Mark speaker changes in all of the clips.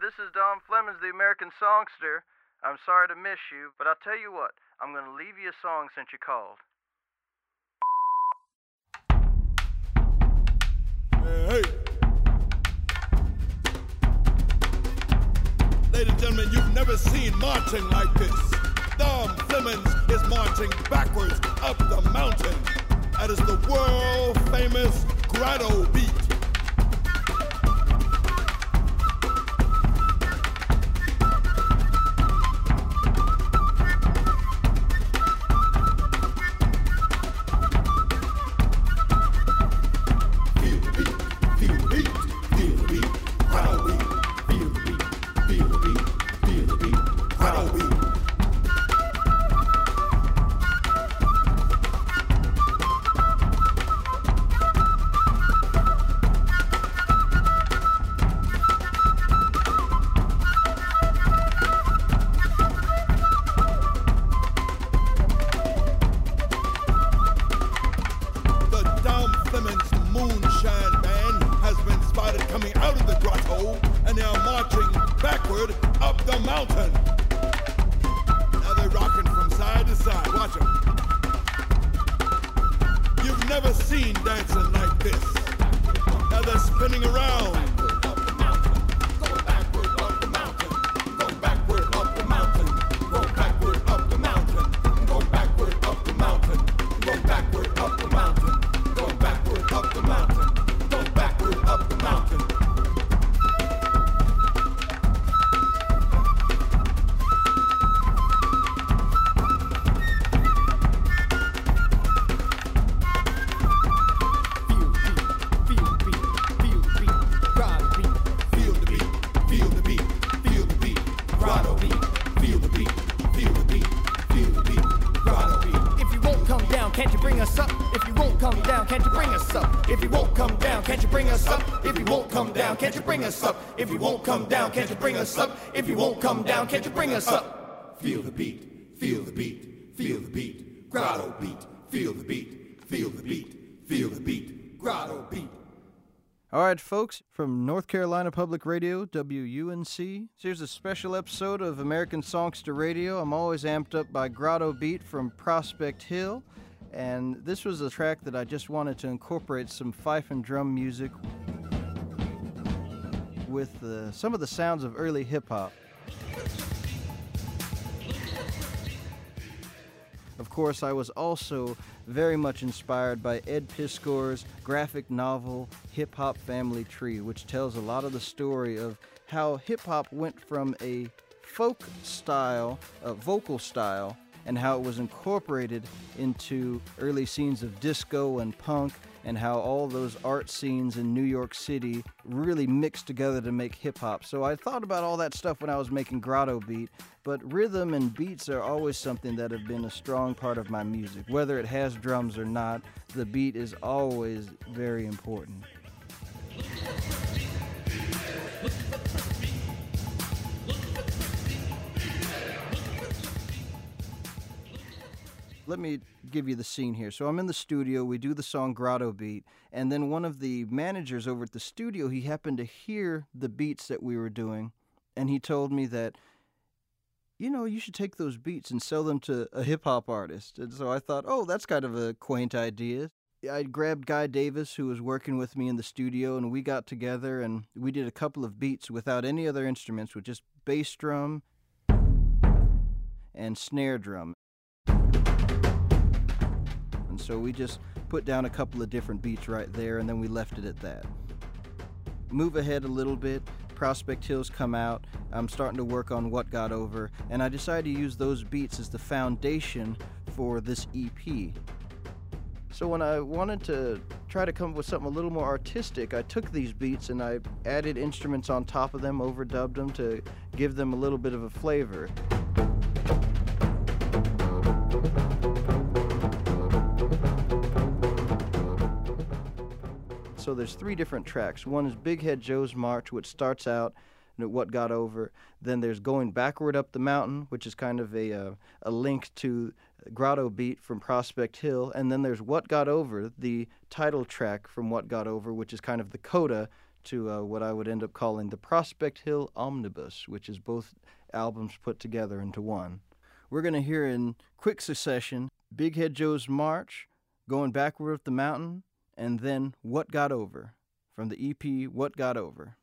Speaker 1: this is Dom Flemons, the American songster. I'm sorry to miss you, but I'll tell you what, I'm going to leave you a song since you called.
Speaker 2: Hey. Ladies and gentlemen, you've never seen marching like this. Dom Flemons is marching backwards up the mountain. That is the world famous grotto beat. road up the mountain. Now they're rocking from side to side. Watch them. You've never seen dancing like this. Now they're spinning around.
Speaker 1: Can't you bring us up? If you won't come down, can't you bring us up? If you won't come down, can't you bring us up? Feel the beat, feel the beat, feel the beat, grotto beat, feel the beat, feel the beat, feel the beat, grotto beat. All right, folks, from North Carolina Public Radio, WUNC, here's a special episode of American Songster Radio. I'm always amped up by Grotto Beat from Prospect Hill, and this was a track that I just wanted to incorporate some fife and drum music with uh, some of the sounds of early hip hop. Of course, I was also very much inspired by Ed Piskor's graphic novel Hip Hop Family Tree, which tells a lot of the story of how hip hop went from a folk style, a vocal style, and how it was incorporated into early scenes of disco and punk and how all those art scenes in New York City really mixed together to make hip hop. So I thought about all that stuff when I was making Grotto Beat, but rhythm and beats are always something that have been a strong part of my music. Whether it has drums or not, the beat is always very important. Let me give you the scene here. So I'm in the studio, we do the song Grotto Beat, and then one of the managers over at the studio, he happened to hear the beats that we were doing, and he told me that you know, you should take those beats and sell them to a hip hop artist. And so I thought, oh, that's kind of a quaint idea. I grabbed Guy Davis, who was working with me in the studio, and we got together and we did a couple of beats without any other instruments, with just bass drum and snare drum. So we just put down a couple of different beats right there, and then we left it at that. Move ahead a little bit. Prospect Hills come out. I'm starting to work on What Got Over, and I decided to use those beats as the foundation for this EP. So when I wanted to try to come up with something a little more artistic, I took these beats and I added instruments on top of them, overdubbed them to give them a little bit of a flavor. So there's three different tracks. One is Big Head Joe's March, which starts out what got over. Then there's Going Backward Up the Mountain, which is kind of a, uh, a link to Grotto Beat from Prospect Hill. And then there's What Got Over, the title track from What Got Over, which is kind of the coda to uh, what I would end up calling the Prospect Hill Omnibus, which is both albums put together into one. We're going to hear in quick succession Big Head Joe's March, Going Backward Up the Mountain, and then What Got Over from the EP What Got Over.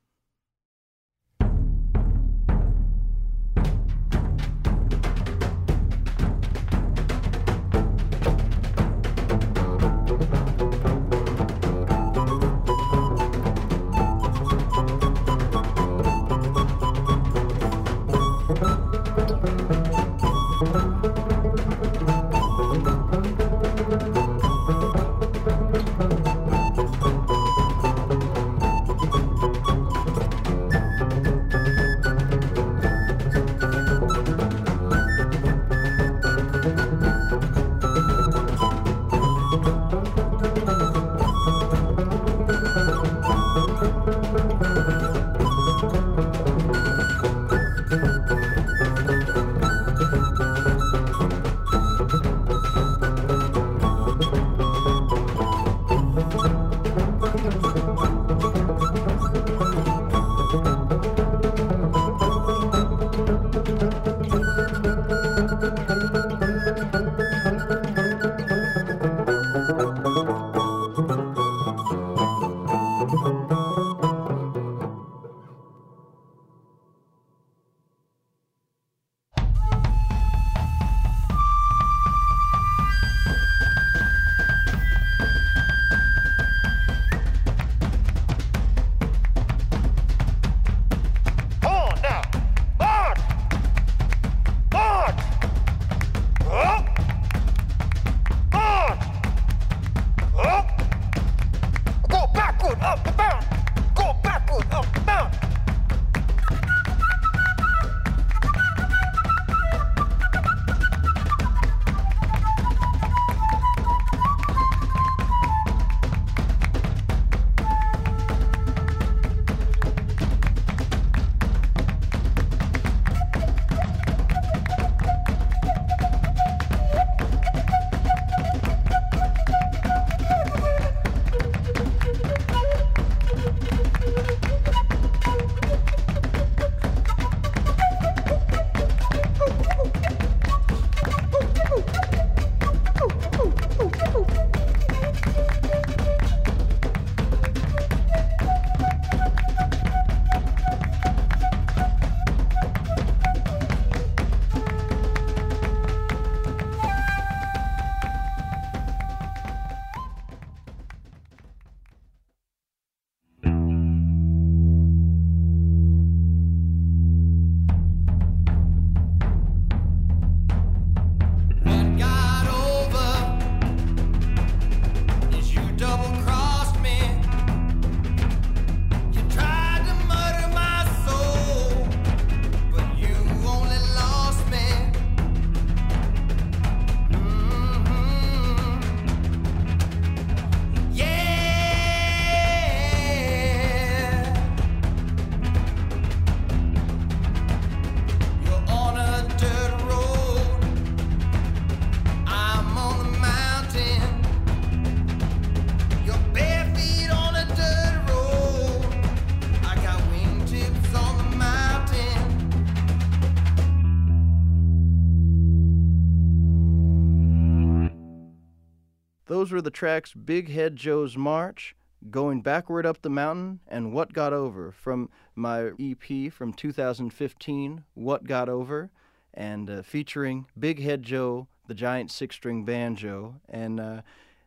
Speaker 1: Those were the tracks Big Head Joe's March, Going Backward Up the Mountain, and What Got Over from my EP from 2015, What Got Over, and uh, featuring Big Head Joe, the giant six string banjo, and uh,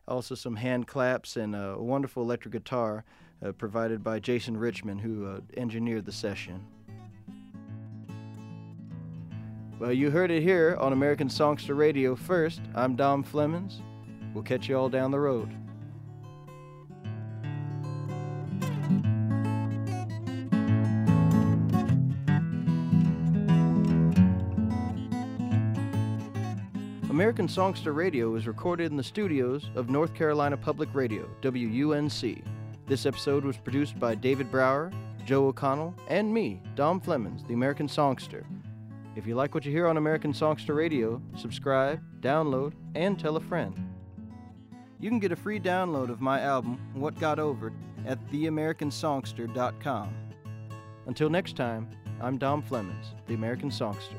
Speaker 1: also some hand claps and a wonderful electric guitar uh, provided by Jason Richmond, who uh, engineered the session. Well, you heard it here on American Songster Radio first. I'm Dom Flemons. We'll catch you all down the road. American Songster Radio is recorded in the studios of North Carolina Public Radio, WUNC. This episode was produced by David Brower, Joe O'Connell, and me, Dom Flemons, the American Songster. If you like what you hear on American Songster Radio, subscribe, download, and tell a friend. You can get a free download of my album, What Got Over, at theamericansongster.com. Until next time, I'm Dom Flemons, the American Songster.